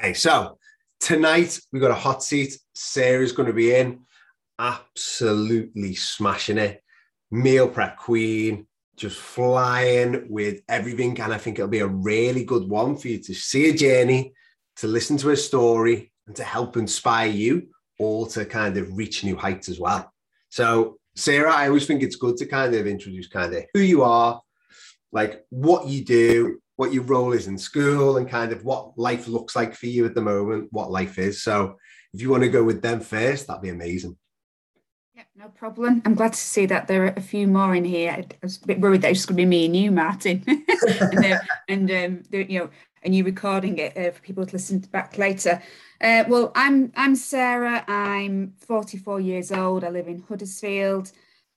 Hey, so tonight we got a hot seat. Sarah's going to be in, absolutely smashing it. Meal prep queen, just flying with everything. And I think it'll be a really good one for you to see a journey, to listen to a story, and to help inspire you all to kind of reach new heights as well. So, Sarah, I always think it's good to kind of introduce kind of who you are, like what you do, what your role is in school, and kind of what life looks like for you at the moment, what life is. So, if you want to go with them first, that'd be amazing. Yeah, no problem. I'm glad to see that there are a few more in here. I was a bit worried that it was going to be me and you, Martin, and, uh, and um, you know, and you recording it uh, for people to listen back later. Uh, well, I'm I'm Sarah. I'm 44 years old. I live in Huddersfield.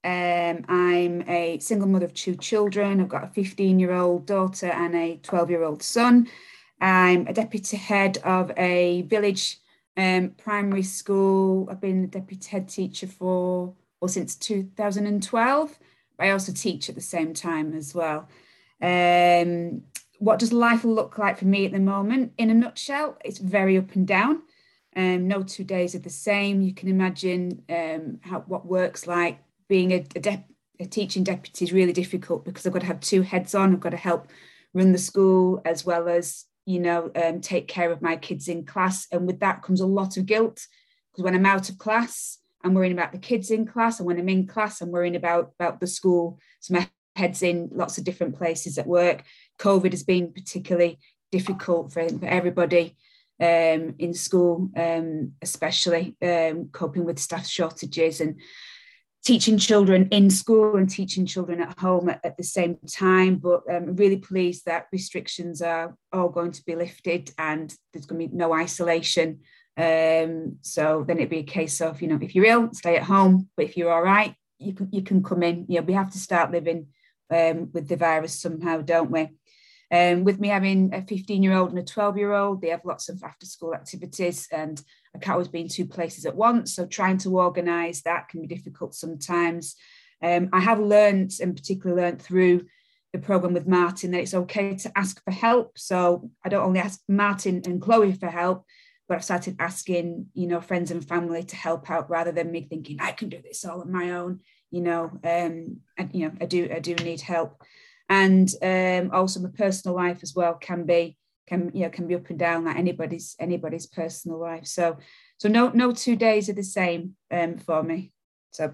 Um, I'm a single mother of two children. I've got a 15 year old daughter and a 12 year old son. I'm a deputy head of a village um, primary school. I've been a deputy head teacher for well since 2012. I also teach at the same time as well. Um, what does life look like for me at the moment? In a nutshell, it's very up and down. Um, no two days are the same. You can imagine um, how what works like. Being a, a, dep- a teaching deputy is really difficult because I've got to have two heads on. I've got to help run the school as well as you know um, take care of my kids in class, and with that comes a lot of guilt because when I'm out of class, I'm worrying about the kids in class, and when I'm in class, I'm worrying about about the school. So my heads in lots of different places at work. COVID has been particularly difficult for, for everybody um, in school, um, especially um, coping with staff shortages and teaching children in school and teaching children at home at, at the same time. But I'm um, really pleased that restrictions are all going to be lifted and there's going to be no isolation. Um, so then it'd be a case of, you know, if you're ill, stay at home. But if you're all right, you can you can come in. You know, we have to start living um, with the virus somehow, don't we? Um, with me having a 15 year old and a 12 year old, they have lots of after school activities, and I can't always be in two places at once. So trying to organise that can be difficult sometimes. Um, I have learned, and particularly learned through the program with Martin, that it's okay to ask for help. So I don't only ask Martin and Chloe for help, but I've started asking, you know, friends and family to help out rather than me thinking I can do this all on my own. You know, um, and you know, I do, I do need help and um, also my personal life as well can be can you know can be up and down like anybody's anybody's personal life. So so no no two days are the same um, for me. So.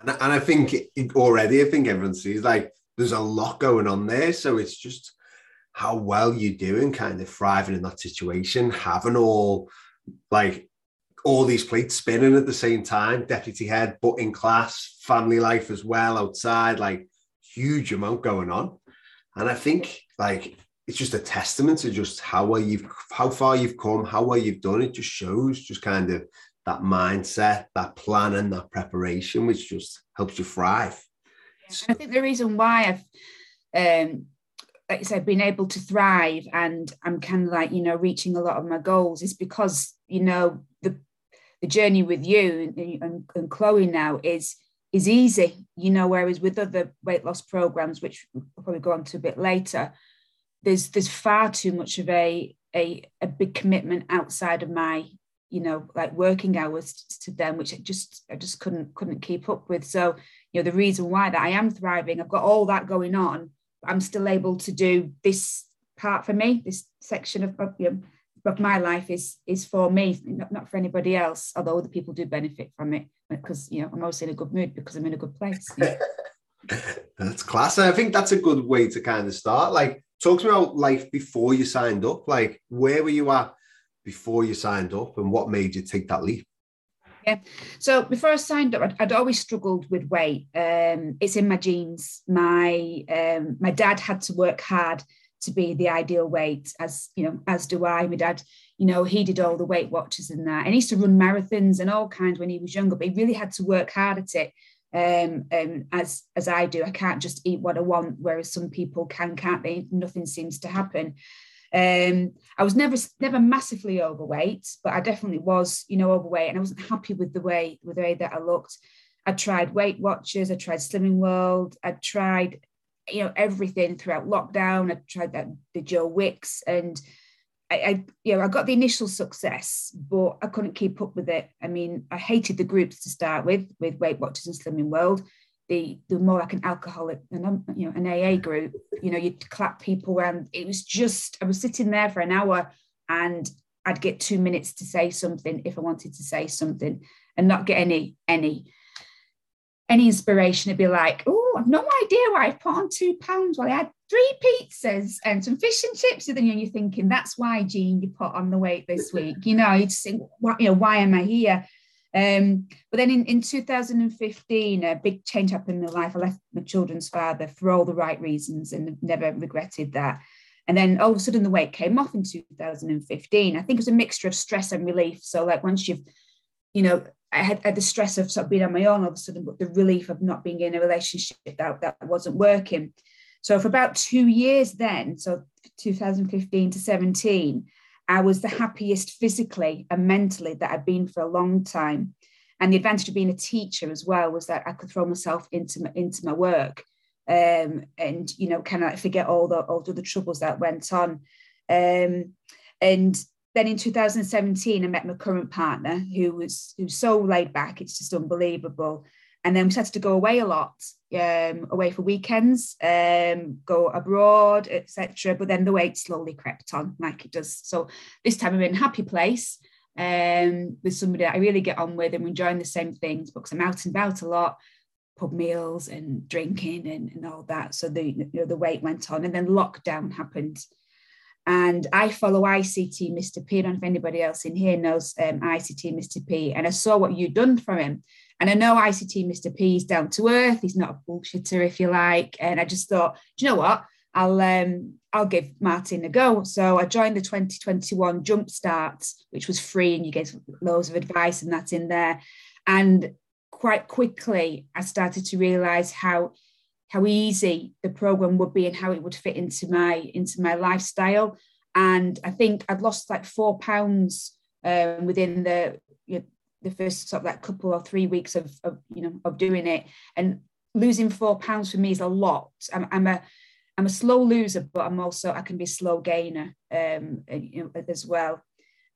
And, and i think it, already i think everyone sees like there's a lot going on there. So it's just how well you're doing kind of thriving in that situation having all like all these plates spinning at the same time deputy head but in class family life as well outside like huge amount going on. And I think like it's just a testament to just how well you've how far you've come, how well you've done. It just shows just kind of that mindset, that planning, that preparation, which just helps you thrive. I think the reason why I've um like I said, been able to thrive and I'm kind of like, you know, reaching a lot of my goals is because, you know, the the journey with you and, and, and Chloe now is is easy, you know, whereas with other weight loss programs, which we'll probably go on to a bit later, there's there's far too much of a a, a big commitment outside of my, you know, like working hours to them, which I just I just couldn't couldn't keep up with. So, you know, the reason why that I am thriving, I've got all that going on, I'm still able to do this part for me, this section of, you know, of my life is is for me, not, not for anybody else. Although other people do benefit from it because you know I'm always in a good mood because I'm in a good place. that's class. I think that's a good way to kind of start. Like, talk to me about life before you signed up. Like, where were you at before you signed up, and what made you take that leap? Yeah. So before I signed up, I'd, I'd always struggled with weight. Um, it's in my genes. My um, my dad had to work hard to be the ideal weight, as you know, as do I. My dad, you know, he did all the Weight Watchers and that, and he used to run marathons and all kinds when he was younger. But he really had to work hard at it. Um, um, as as I do, I can't just eat what I want, whereas some people can, can't they? Nothing seems to happen. Um, I was never never massively overweight, but I definitely was, you know, overweight, and I wasn't happy with the way with the way that I looked. I tried Weight Watchers, I tried Slimming World, I tried you know everything throughout lockdown. I tried that the Joe Wicks, and I, I, you know, I got the initial success, but I couldn't keep up with it. I mean, I hated the groups to start with, with Weight Watchers and Slimming World. The the more like an alcoholic, and um, you know, an AA group. You know, you'd clap people, and it was just I was sitting there for an hour, and I'd get two minutes to say something if I wanted to say something, and not get any any any inspiration. It'd be like, oh, I've no idea why I put on two pounds. Well, I had three pizzas and some fish and chips. And then you're thinking, that's why, Jean, you put on the weight this week. You know, you just think, what, you know, why am I here? Um, but then in, in 2015, a big change happened in my life. I left my children's father for all the right reasons and never regretted that. And then all of a sudden the weight came off in 2015. I think it was a mixture of stress and relief. So like once you've, you know, I had, had, the stress of sort of being on my own all of a sudden, but the relief of not being in a relationship that, that wasn't working. So for about two years then, so 2015 to 17, I was the happiest physically and mentally that I'd been for a long time. And the advantage of being a teacher as well was that I could throw myself into my, into my work um, and, you know, kind of like forget all the, all the troubles that went on. Um, and then in 2017, I met my current partner who was who's so laid back, it's just unbelievable. And then we started to go away a lot, um, away for weekends, um, go abroad, etc. But then the weight slowly crept on, like it does. So this time I'm in a happy place um, with somebody that I really get on with, and we're enjoying the same things. Because I'm out and about a lot, pub meals and drinking and, and all that. So the you know, the weight went on, and then lockdown happened and I follow ICT Mr. P. I don't know if anybody else in here knows um, ICT Mr. P. And I saw what you'd done for him. And I know ICT Mr. P is down to earth. He's not a bullshitter, if you like. And I just thought, do you know what? I'll um, I'll give Martin a go. So I joined the 2021 Jumpstart, which was free, and you get loads of advice and that's in there. And quite quickly, I started to realize how how easy the program would be and how it would fit into my into my lifestyle. And I think I'd lost like four pounds um, within the you know, the first sort of like couple or three weeks of, of you know of doing it. And losing four pounds for me is a lot. I'm, I'm a I'm a slow loser, but I'm also I can be a slow gainer um, you know, as well.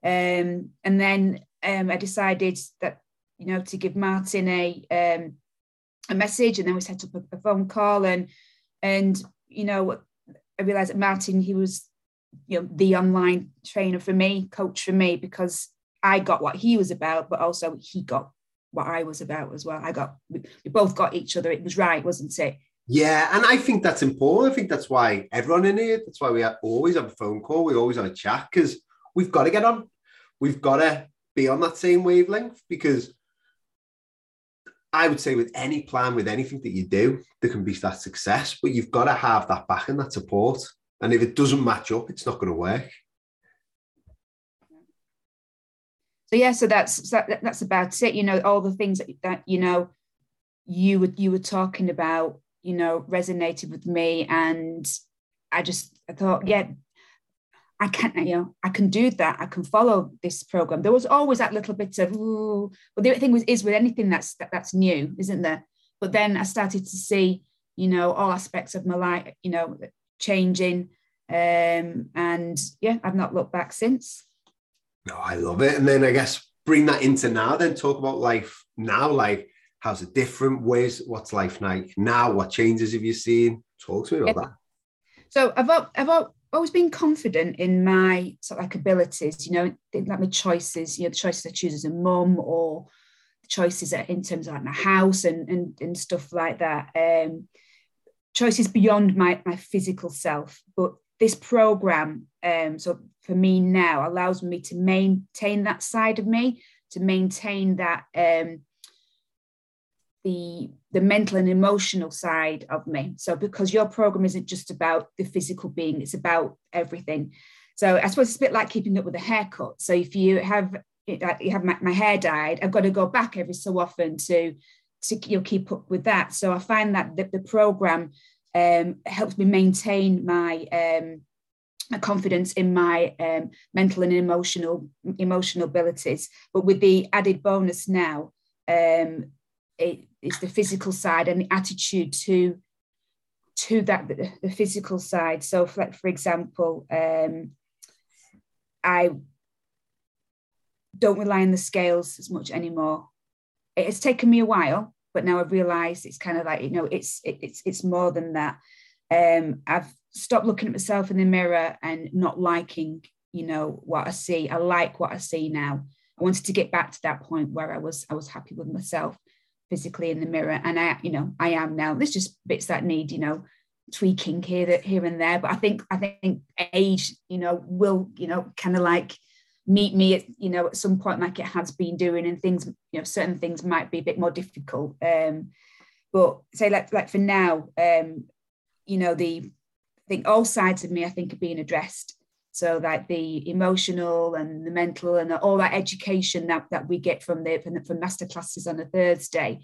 Um, and then um, I decided that you know to give Martin a um, a message and then we set up a, a phone call and and you know I realized that Martin he was you know the online trainer for me coach for me because I got what he was about but also he got what I was about as well I got we, we both got each other it was right wasn't it yeah, and I think that's important. I think that's why everyone in here, that's why we always have a phone call, we always have a chat because we've got to get on. We've got to be on that same wavelength because I would say with any plan, with anything that you do, there can be that success, but you've got to have that back and that support. And if it doesn't match up, it's not going to work. So yeah, so that's that, that's about it. You know, all the things that, that you know you were you were talking about, you know, resonated with me, and I just I thought, yeah, I can, you know, I can do that. I can follow this program. There was always that little bit of, ooh, but the thing was, is with anything that's that, that's new, isn't there? But then I started to see, you know, all aspects of my life, you know, changing, um, and yeah, I've not looked back since. No, I love it. And then I guess bring that into now. Then talk about life now. Like, how's it different? Ways? What's life like now? What changes have you seen? Talk to me about yeah. that. So I've I've always been confident in my sort of like abilities, you know, like my choices, you know, the choices I choose as a mum or the choices in terms of like my house and, and, and stuff like that. Um, choices beyond my, my physical self. But this program, um, so for me now, allows me to maintain that side of me, to maintain that um, the the mental and emotional side of me. So because your program isn't just about the physical being it's about everything. So i suppose it's a bit like keeping up with a haircut. So if you have you have my, my hair dyed i've got to go back every so often to to you know, keep up with that. So i find that the, the program um, helps me maintain my um, confidence in my um, mental and emotional emotional abilities. But with the added bonus now um, it, it's the physical side and the attitude to to that the, the physical side so for, like for example um I don't rely on the scales as much anymore. It has taken me a while, but now I've realised it's kind of like you know it's it, it's it's more than that. Um, I've stopped looking at myself in the mirror and not liking you know what I see. I like what I see now. I wanted to get back to that point where I was I was happy with myself physically in the mirror, and I you know I am now. There's just bits that need you know tweaking here that here and there, but I think I think age you know will you know kind of like meet me at you know at some point like it has been doing and things you know certain things might be a bit more difficult um but say like like for now um you know the I think all sides of me I think are being addressed so that the emotional and the mental and all that education that that we get from the from, from master classes on a Thursday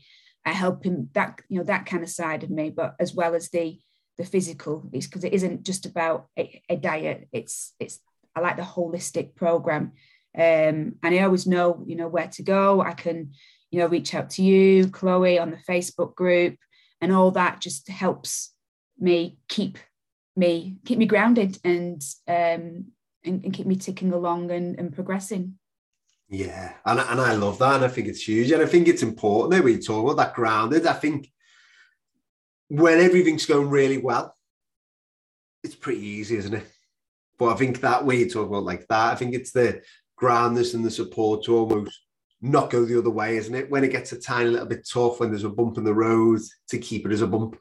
are helping that you know that kind of side of me but as well as the the physical because it isn't just about a, a diet it's it's I like the holistic program. Um, and I always know, you know, where to go. I can, you know, reach out to you, Chloe, on the Facebook group, and all that just helps me keep me keep me grounded and um and, and keep me ticking along and, and progressing. Yeah, and, and I love that, and I think it's huge, and I think it's important that we talk about that grounded. I think when everything's going really well, it's pretty easy, isn't it? But I think that way you talk about like that, I think it's the groundness and the support to almost not go the other way, isn't it? When it gets a tiny little bit tough, when there's a bump in the road, to keep it as a bump.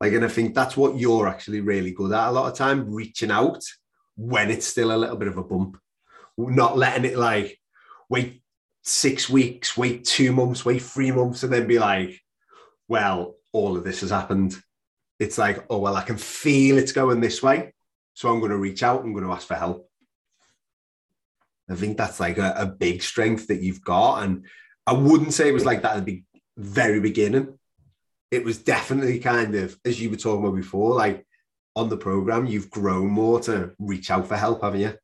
Like, and I think that's what you're actually really good at a lot of time, reaching out when it's still a little bit of a bump, not letting it like wait six weeks, wait two months, wait three months, and then be like, well, all of this has happened. It's like, oh, well, I can feel it's going this way. So I'm going to reach out. I'm going to ask for help. I think that's like a, a big strength that you've got. And I wouldn't say it was like that at the very beginning. It was definitely kind of, as you were talking about before, like on the program, you've grown more to reach out for help, haven't you?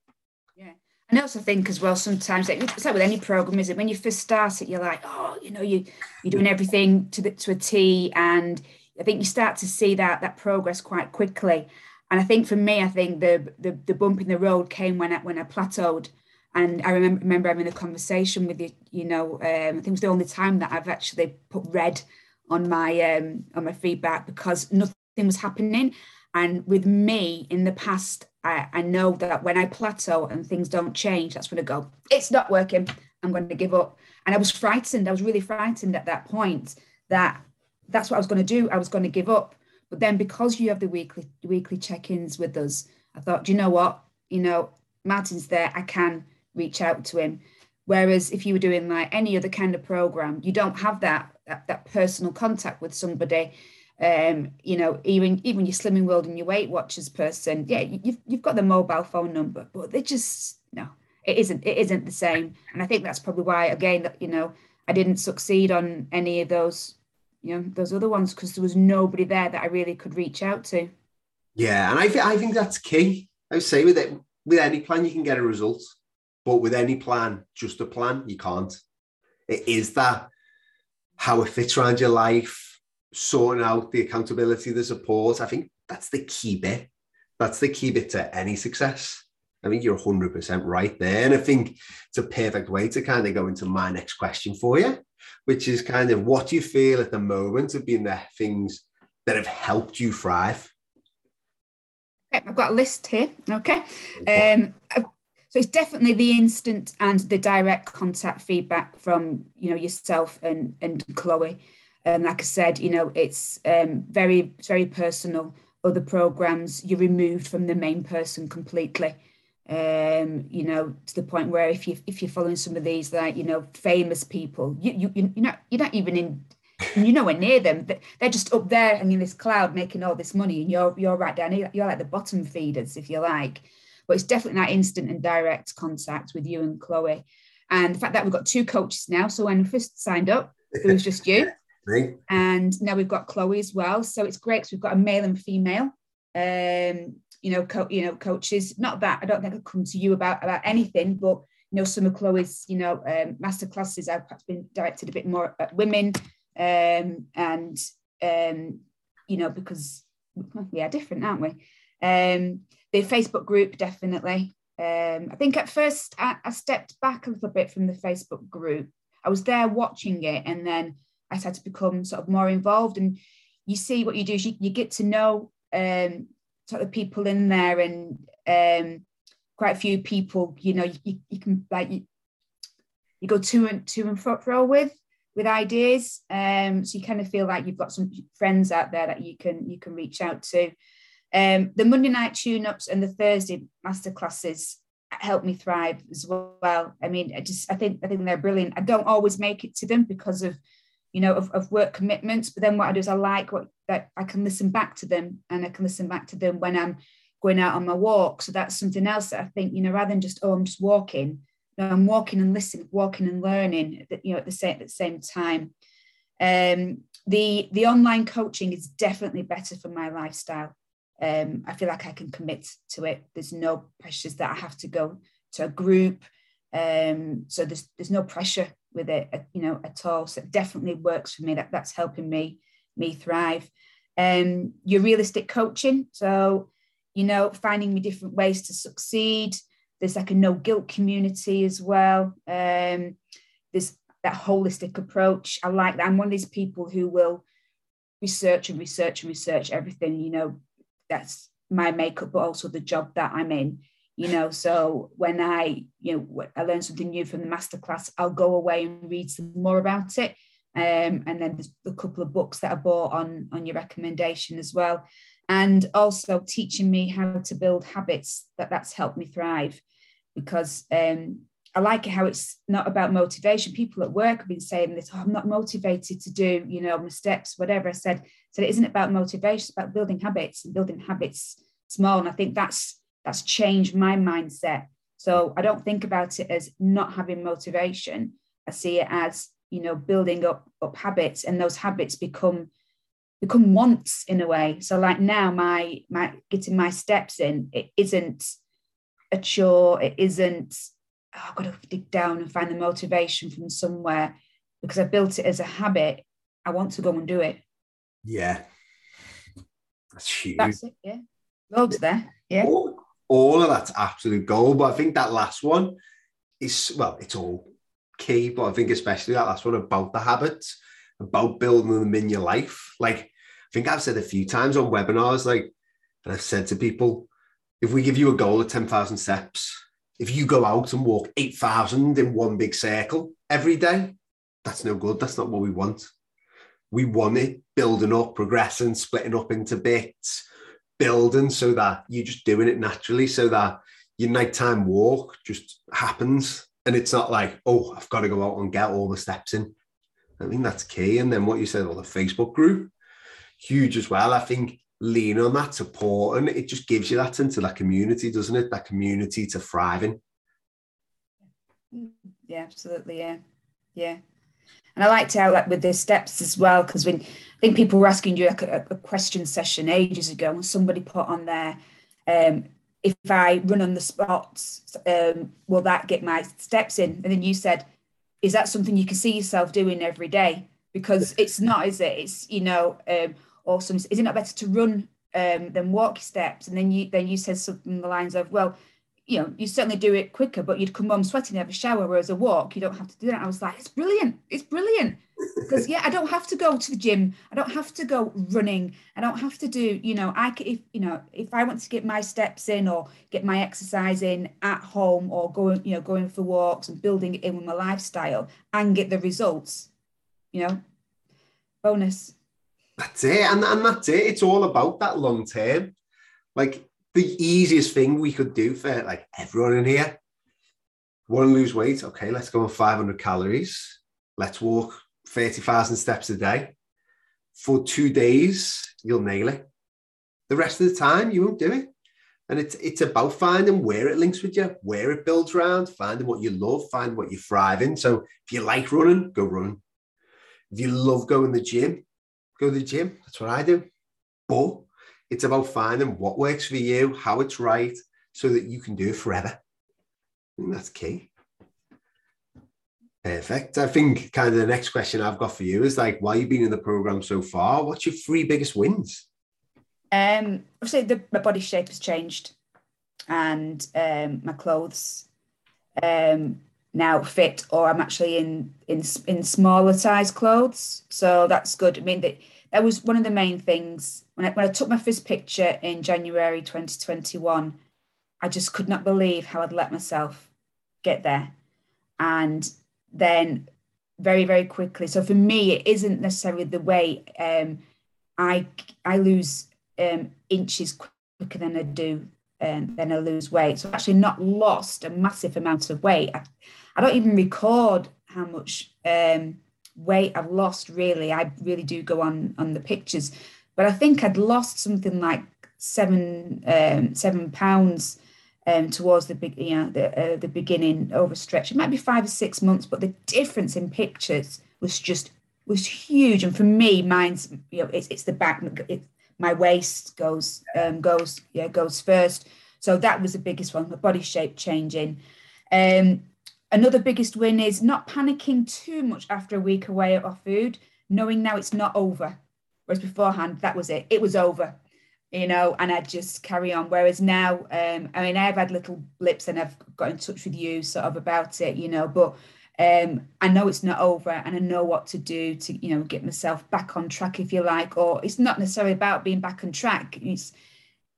Yeah. And also think as well, sometimes it's like with any program, is it when you first start it, you're like, oh, you know, you you're doing everything to the to a T, and I think you start to see that that progress quite quickly. And I think for me, I think the the, the bump in the road came when I when I plateaued. And I remember, remember having a conversation with you, you know, um, I think it was the only time that I've actually put red on my um, on my feedback because nothing was happening. And with me in the past, I, I know that when I plateau and things don't change, that's when I go, it's not working. I'm going to give up. And I was frightened. I was really frightened at that point that that's what I was going to do. I was going to give up. But then because you have the weekly weekly check-ins with us, I thought, do you know what? You know, Martin's there, I can reach out to him. Whereas if you were doing like any other kind of program, you don't have that that, that personal contact with somebody. Um, you know, even even your Slimming World and your Weight Watchers person, yeah, you've you've got the mobile phone number, but they just no, it isn't it isn't the same. And I think that's probably why again, that you know, I didn't succeed on any of those you know those other ones because there was nobody there that I really could reach out to. Yeah, and I I think that's key. I would say with it with any plan you can get a result, but with any plan, just a plan, you can't. It is that how it fits around your life, sorting out the accountability, the support. I think that's the key bit. That's the key bit to any success. I think you're 100% right there. And I think it's a perfect way to kind of go into my next question for you which is kind of what do you feel at the moment have been the things that have helped you thrive. I've got a list here. Okay. Um, so it's definitely the instant and the direct contact feedback from you know yourself and and Chloe. And like I said, you know it's um, very very personal. Other programs you're removed from the main person completely um, you know, to the point where if you if you're following some of these like you know famous people, you you you're not you're not even in you're nowhere near them. They're just up there and in this cloud making all this money, and you're you're right down. here. You're like the bottom feeders, if you like. But it's definitely that instant and direct contact with you and Chloe, and the fact that we've got two coaches now. So when we first signed up, it was just you, and now we've got Chloe as well. So it's great because we've got a male and female. Um, you know, co- you know, coaches. Not that I don't think I've come to you about about anything, but you know, some of Chloe's, you know, um, master classes have perhaps been directed a bit more at women, um, and um, you know, because we are different, aren't we? Um, the Facebook group definitely. Um, I think at first I, I, stepped back a little bit from the Facebook group. I was there watching it, and then I started to become sort of more involved. And you see what you do is you, you get to know um, sort of people in there, and um, quite a few people. You know, you, you can like you, you go to and to and fro with with ideas. Um, so you kind of feel like you've got some friends out there that you can you can reach out to. Um, the Monday night tune-ups and the Thursday masterclasses help me thrive as well. I mean, I just I think I think they're brilliant. I don't always make it to them because of you know of, of work commitments, but then what I do is I like what that I can listen back to them and I can listen back to them when I'm going out on my walk. So that's something else that I think, you know, rather than just, oh, I'm just walking, no, I'm walking and listening, walking and learning, you know, at the same at the same time. Um, the the online coaching is definitely better for my lifestyle um, I feel like I can commit to it. There's no pressures that I have to go to a group. Um, so there's there's no pressure with it, uh, you know, at all. So it definitely works for me. That that's helping me me thrive. Um, your realistic coaching. So you know, finding me different ways to succeed. There's like a no guilt community as well. Um, there's that holistic approach. I like that. I'm one of these people who will research and research and research everything. You know, that's my makeup, but also the job that I'm in. You know, so when I, you know, I learn something new from the masterclass, I'll go away and read some more about it. Um, and then there's a couple of books that I bought on on your recommendation as well, and also teaching me how to build habits. That that's helped me thrive, because um, I like how it's not about motivation. People at work have been saying this, oh, I'm not motivated to do, you know, my steps, whatever. I said, so it isn't about motivation, it's about building habits and building habits small. And I think that's that's changed my mindset. So I don't think about it as not having motivation. I see it as, you know, building up up habits and those habits become become wants in a way. So like now my my getting my steps in, it isn't a chore, it isn't oh, I've got to dig down and find the motivation from somewhere because I built it as a habit. I want to go and do it. Yeah. That's huge. That's it, yeah. Loads there. Yeah. All, all of that's absolute gold. But I think that last one is, well, it's all key, but I think especially that last one about the habits, about building them in your life. Like, I think I've said a few times on webinars, like, and I've said to people, if we give you a goal of 10,000 steps, if you go out and walk 8,000 in one big circle every day, that's no good. That's not what we want. We want it building up, progressing, splitting up into bits, building so that you're just doing it naturally, so that your nighttime walk just happens. And it's not like, oh, I've got to go out and get all the steps in. I think that's key. And then what you said, well, the Facebook group, huge as well. I think lean on that support and it just gives you that into that community, doesn't it? That community to thrive in. Yeah, absolutely. Yeah. Yeah. And I liked how like with the steps as well, because when I think people were asking you like a, a, question session ages ago, and somebody put on there, um, if I run on the spot, um, will that get my steps in? And then you said, is that something you can see yourself doing every day? Because it's not, is it? It's you know, um, or some is it not better to run um, than walk steps? And then you then you said something the lines of, well, you know, you certainly do it quicker, but you'd come home sweating, have a shower, whereas a walk, you don't have to do that. I was like, it's brilliant. It's brilliant. Because yeah, I don't have to go to the gym. I don't have to go running. I don't have to do, you know, I if you know, if I want to get my steps in or get my exercise in at home or going, you know, going for walks and building it in with my lifestyle and get the results, you know, bonus. That's it. And, and that's it. It's all about that long term. Like the easiest thing we could do for like everyone in here. Want to lose weight? Okay, let's go on 500 calories. Let's walk 30,000 steps a day. For two days, you'll nail it. The rest of the time, you won't do it. And it's it's about finding where it links with you, where it builds around, finding what you love, find what you thrive in. So if you like running, go run. If you love going to the gym, go to the gym. That's what I do. But it's about finding what works for you, how it's right, so that you can do it forever. I think that's key. Perfect. I think kind of the next question I've got for you is like, why you've been in the program so far? What's your three biggest wins? Um, obviously, the, my body shape has changed. and um, my clothes um, now fit, or I'm actually in in in smaller size clothes. So that's good. I mean, that that was one of the main things when I, when I took my first picture in January 2021. I just could not believe how I'd let myself get there, and then very very quickly. So for me, it isn't necessarily the way Um, I I lose um, inches quicker than I do um, then I lose weight. So actually not lost a massive amount of weight. I don't even record how much um, weight I've lost. Really, I really do go on on the pictures, but I think I'd lost something like seven um, seven pounds um, towards the big, you know, the uh, the beginning overstretch. It might be five or six months, but the difference in pictures was just was huge. And for me, mine's you know, it's it's the back. It, my waist goes um, goes yeah goes first. So that was the biggest one. My body shape changing. Um, another biggest win is not panicking too much after a week away off food, knowing now it's not over. Whereas beforehand, that was it. It was over, you know, and I'd just carry on. Whereas now, um, I mean, I've had little blips and I've got in touch with you sort of about it, you know, but um, I know it's not over and I know what to do to, you know, get myself back on track, if you like, or it's not necessarily about being back on track. It's,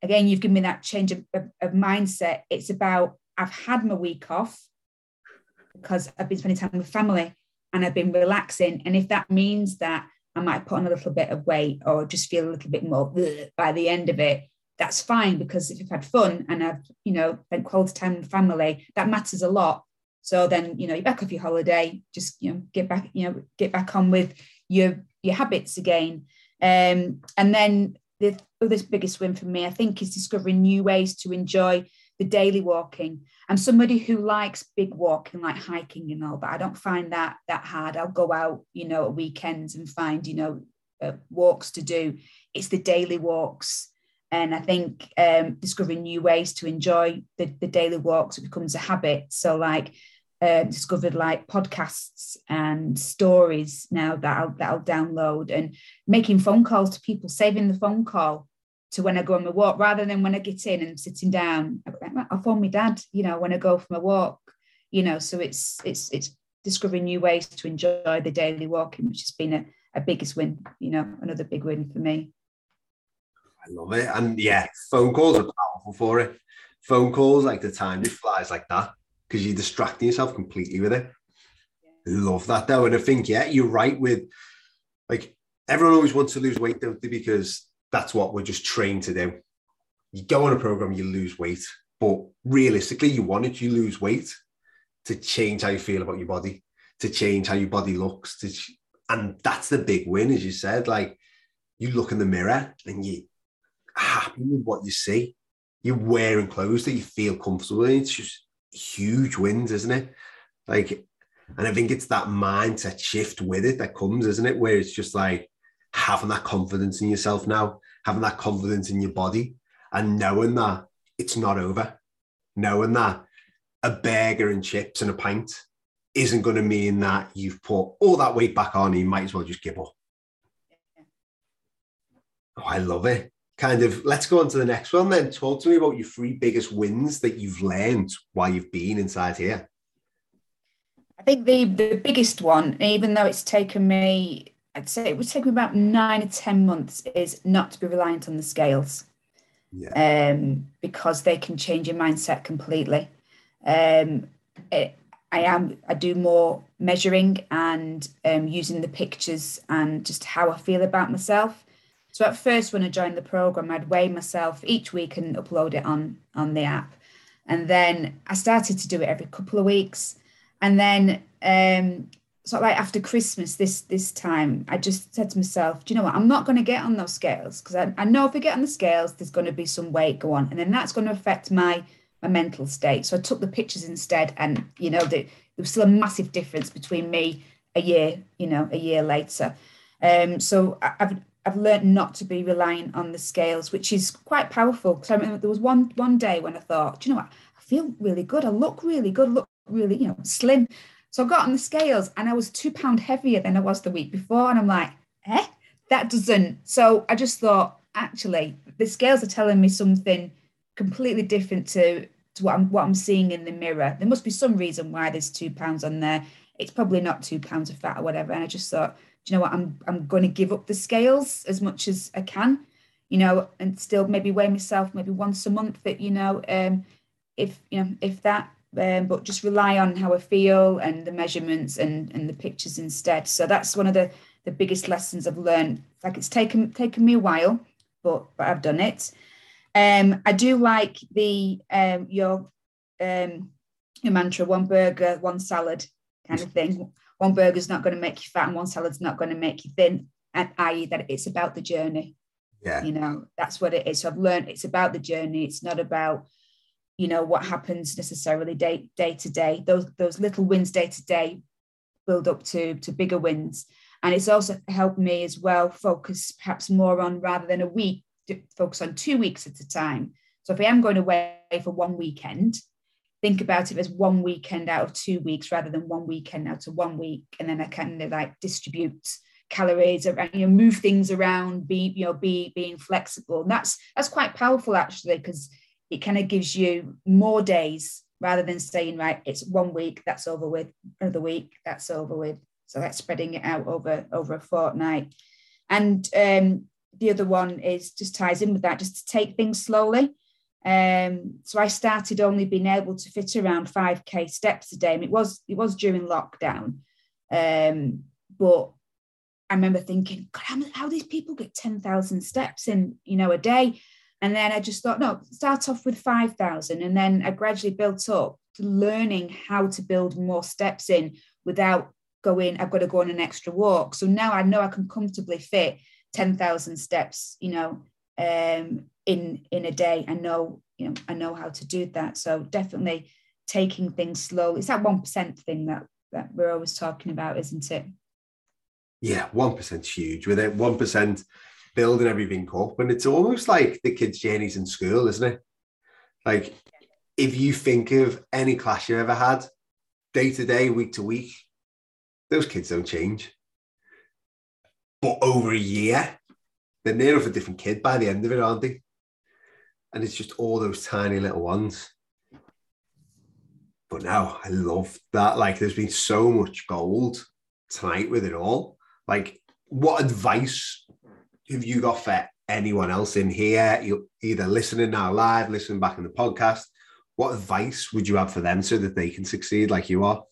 again, you've given me that change of, of, of mindset. It's about, I've had my week off because I've been spending time with family and I've been relaxing. And if that means that I might put on a little bit of weight or just feel a little bit more by the end of it, that's fine because if you've had fun and I've, you know, spent quality time with family, that matters a lot so then, you know, you're back off your holiday, just, you know, get back, you know, get back on with your, your habits again. Um, and then the other biggest win for me, I think, is discovering new ways to enjoy the daily walking. I'm somebody who likes big walking, like hiking and all, but I don't find that that hard. I'll go out, you know, at weekends and find, you know, uh, walks to do. It's the daily walks. And I think um, discovering new ways to enjoy the, the daily walks, it becomes a habit. So, like, uh, discovered like podcasts and stories now that I'll, that I'll download and making phone calls to people, saving the phone call to when I go on my walk rather than when I get in and sitting down. I'll phone my dad, you know, when I go for my walk, you know. So it's it's it's discovering new ways to enjoy the daily walking, which has been a, a biggest win, you know, another big win for me. I love it. And yeah, phone calls are powerful for it. Phone calls, like the time just flies like that because you're distracting yourself completely with it. Yeah. Love that though. And I think, yeah, you're right with like everyone always wants to lose weight, don't they? Because that's what we're just trained to do. You go on a program, you lose weight, but realistically, you want it, you lose weight to change how you feel about your body, to change how your body looks. To, and that's the big win, as you said. Like you look in the mirror and you're happy with what you see. You're wearing clothes that you feel comfortable in. It's just huge wins, isn't it? Like, and I think it's that mindset shift with it that comes, isn't it? Where it's just like having that confidence in yourself now, having that confidence in your body, and knowing that it's not over, knowing that a burger and chips and a pint isn't going to mean that you've put all that weight back on. you might as well just give up. Oh, I love it kind of let's go on to the next one then. Talk to me about your three biggest wins that you've learned while you've been inside here. I think the the biggest one, even though it's taken me, I'd say it would take me about nine or ten months, is not to be reliant on the scales. Yeah. Um, because they can change your mindset completely. Um, it, I am I do more measuring and um, using the pictures and just how I feel about myself. So at first, when I joined the program, I'd weigh myself each week and upload it on on the app, and then I started to do it every couple of weeks, and then um, sort of like after Christmas this this time, I just said to myself, do you know what? I'm not going to get on those scales because I, I know if I get on the scales, there's going to be some weight go on, and then that's going to affect my my mental state. So I took the pictures instead, and you know, the, there was still a massive difference between me a year, you know, a year later. Um, so I, I've I've learned not to be relying on the scales, which is quite powerful. Because I remember there was one one day when I thought, do you know what? I feel really good. I look really good. look really, you know, slim. So I got on the scales and I was two pound heavier than I was the week before. And I'm like, eh, that doesn't. So I just thought, actually, the scales are telling me something completely different to, to what I'm what I'm seeing in the mirror. There must be some reason why there's two pounds on there. It's probably not two pounds of fat or whatever. And I just thought, do you know what? I'm I'm going to give up the scales as much as I can, you know, and still maybe weigh myself maybe once a month. That you know, um, if you know if that, um, but just rely on how I feel and the measurements and and the pictures instead. So that's one of the the biggest lessons I've learned. Like it's taken taken me a while, but but I've done it. Um, I do like the um, your um, your mantra: one burger, one salad, kind of thing. One burger's not going to make you fat, and one salad's not going to make you thin. And i.e., that it's about the journey. Yeah, you know that's what it is. So I've learned it's about the journey. It's not about you know what mm. happens necessarily day day to day. Those those little wins day to day build up to to bigger wins. And it's also helped me as well focus perhaps more on rather than a week, focus on two weeks at a time. So if I am going away for one weekend, think about it as one weekend out of two weeks rather than one weekend out of one week. And then I kind of like distribute calories around, you know, move things around, be, you know, be being flexible. And that's that's quite powerful actually, because it kind of gives you more days rather than saying, right, it's one week, that's over with, another week, that's over with. So that's spreading it out over over a fortnight. And um, the other one is just ties in with that, just to take things slowly. Um, so I started only being able to fit around 5k steps a day. And it was it was during lockdown. Um, but I remember thinking, God, how, how these people get 10,000 steps in, you know, a day. And then I just thought, no, start off with 5,000. And then I gradually built up to learning how to build more steps in without going, I've got to go on an extra walk. So now I know I can comfortably fit 10,000 steps, you know, um, in in a day. I know, you know, I know how to do that. So definitely taking things slow. It's that one percent thing that that we're always talking about, isn't it? Yeah, one percent huge. With it, one percent building everything up, and it's almost like the kids' journeys in school, isn't it? Like if you think of any class you ever had, day to day, week to week, those kids don't change. But over a year, they're near enough a different kid by the end of it, aren't they? And it's just all those tiny little ones. But now I love that. Like, there's been so much gold tonight with it all. Like, what advice have you got for anyone else in here? you're either listening now live, listening back in the podcast. What advice would you have for them so that they can succeed like you are?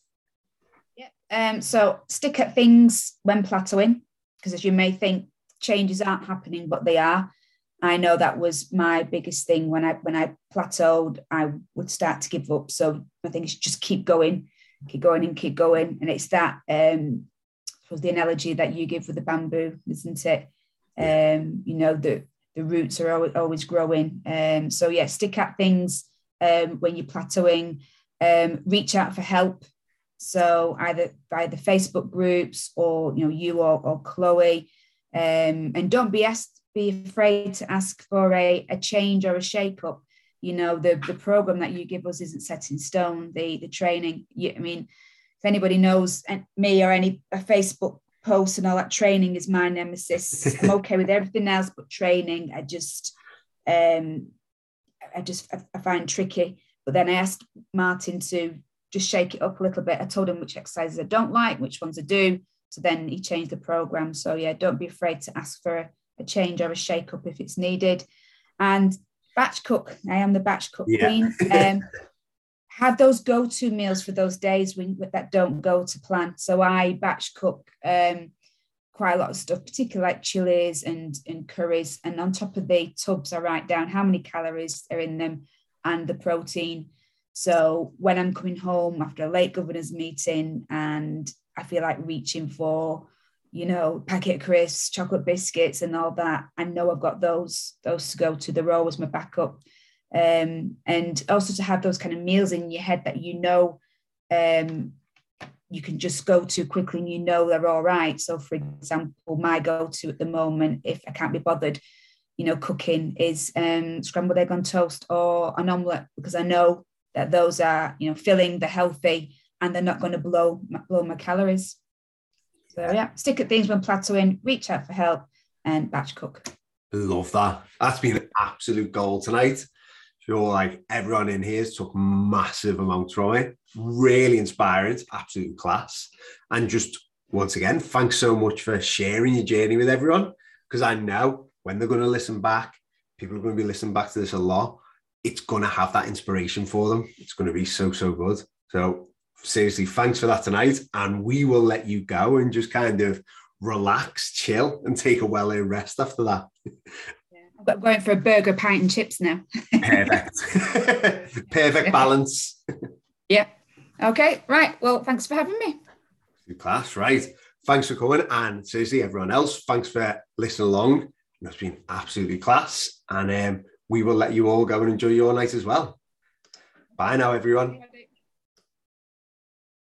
Yeah. Um, so stick at things when plateauing, because as you may think, changes aren't happening, but they are. I know that was my biggest thing when I when I plateaued, I would start to give up. So I think it's just keep going, keep going and keep going. And it's that um was the analogy that you give with the bamboo, isn't it? Um, you know, the the roots are always, always growing. Um, so yeah, stick at things um, when you're plateauing, um, reach out for help so either by the Facebook groups or you know you or, or Chloe, um, and don't be asked, be afraid to ask for a, a change or a shake up. You know the the program that you give us isn't set in stone. The the training. You, I mean, if anybody knows me or any a Facebook post and all that training is my nemesis. I'm okay with everything else but training. I just um I just I, I find tricky. But then I asked Martin to just shake it up a little bit. I told him which exercises I don't like, which ones I do. So then he changed the program. So yeah, don't be afraid to ask for a, a change or a shake up if it's needed. And batch cook. I am the batch cook yeah. queen. Um, have those go-to meals for those days when, that don't go to plan. So I batch cook um, quite a lot of stuff, particularly like chilies and, and curries. And on top of the tubs, I write down how many calories are in them and the protein. So when I'm coming home after a late governors meeting and I feel like reaching for, you know, packet crisps, chocolate biscuits, and all that, I know I've got those those to go to. the row as my backup, um, and also to have those kind of meals in your head that you know um, you can just go to quickly and you know they're all right. So, for example, my go-to at the moment, if I can't be bothered, you know, cooking is um, scrambled egg on toast or an omelette because I know that those are you know filling the healthy and they're not going to blow blow my calories. So yeah, stick at things when plateauing, reach out for help, and batch cook. Love that. That's been an absolute goal tonight. Feel like everyone in here took massive amounts from it. Really inspiring, absolute class. And just once again, thanks so much for sharing your journey with everyone. Because I know when they're going to listen back, people are going to be listening back to this a lot. It's going to have that inspiration for them. It's going to be so, so good. So, seriously, thanks for that tonight. And we will let you go and just kind of relax, chill, and take a well earned rest after that. I'm going for a burger, pint, and chips now. Perfect. Perfect balance. Yeah. Okay. Right. Well, thanks for having me. Good class. Right. Thanks for coming. And seriously, everyone else, thanks for listening along. It's been absolutely class. And um, we will let you all go and enjoy your night as well. Bye now, everyone.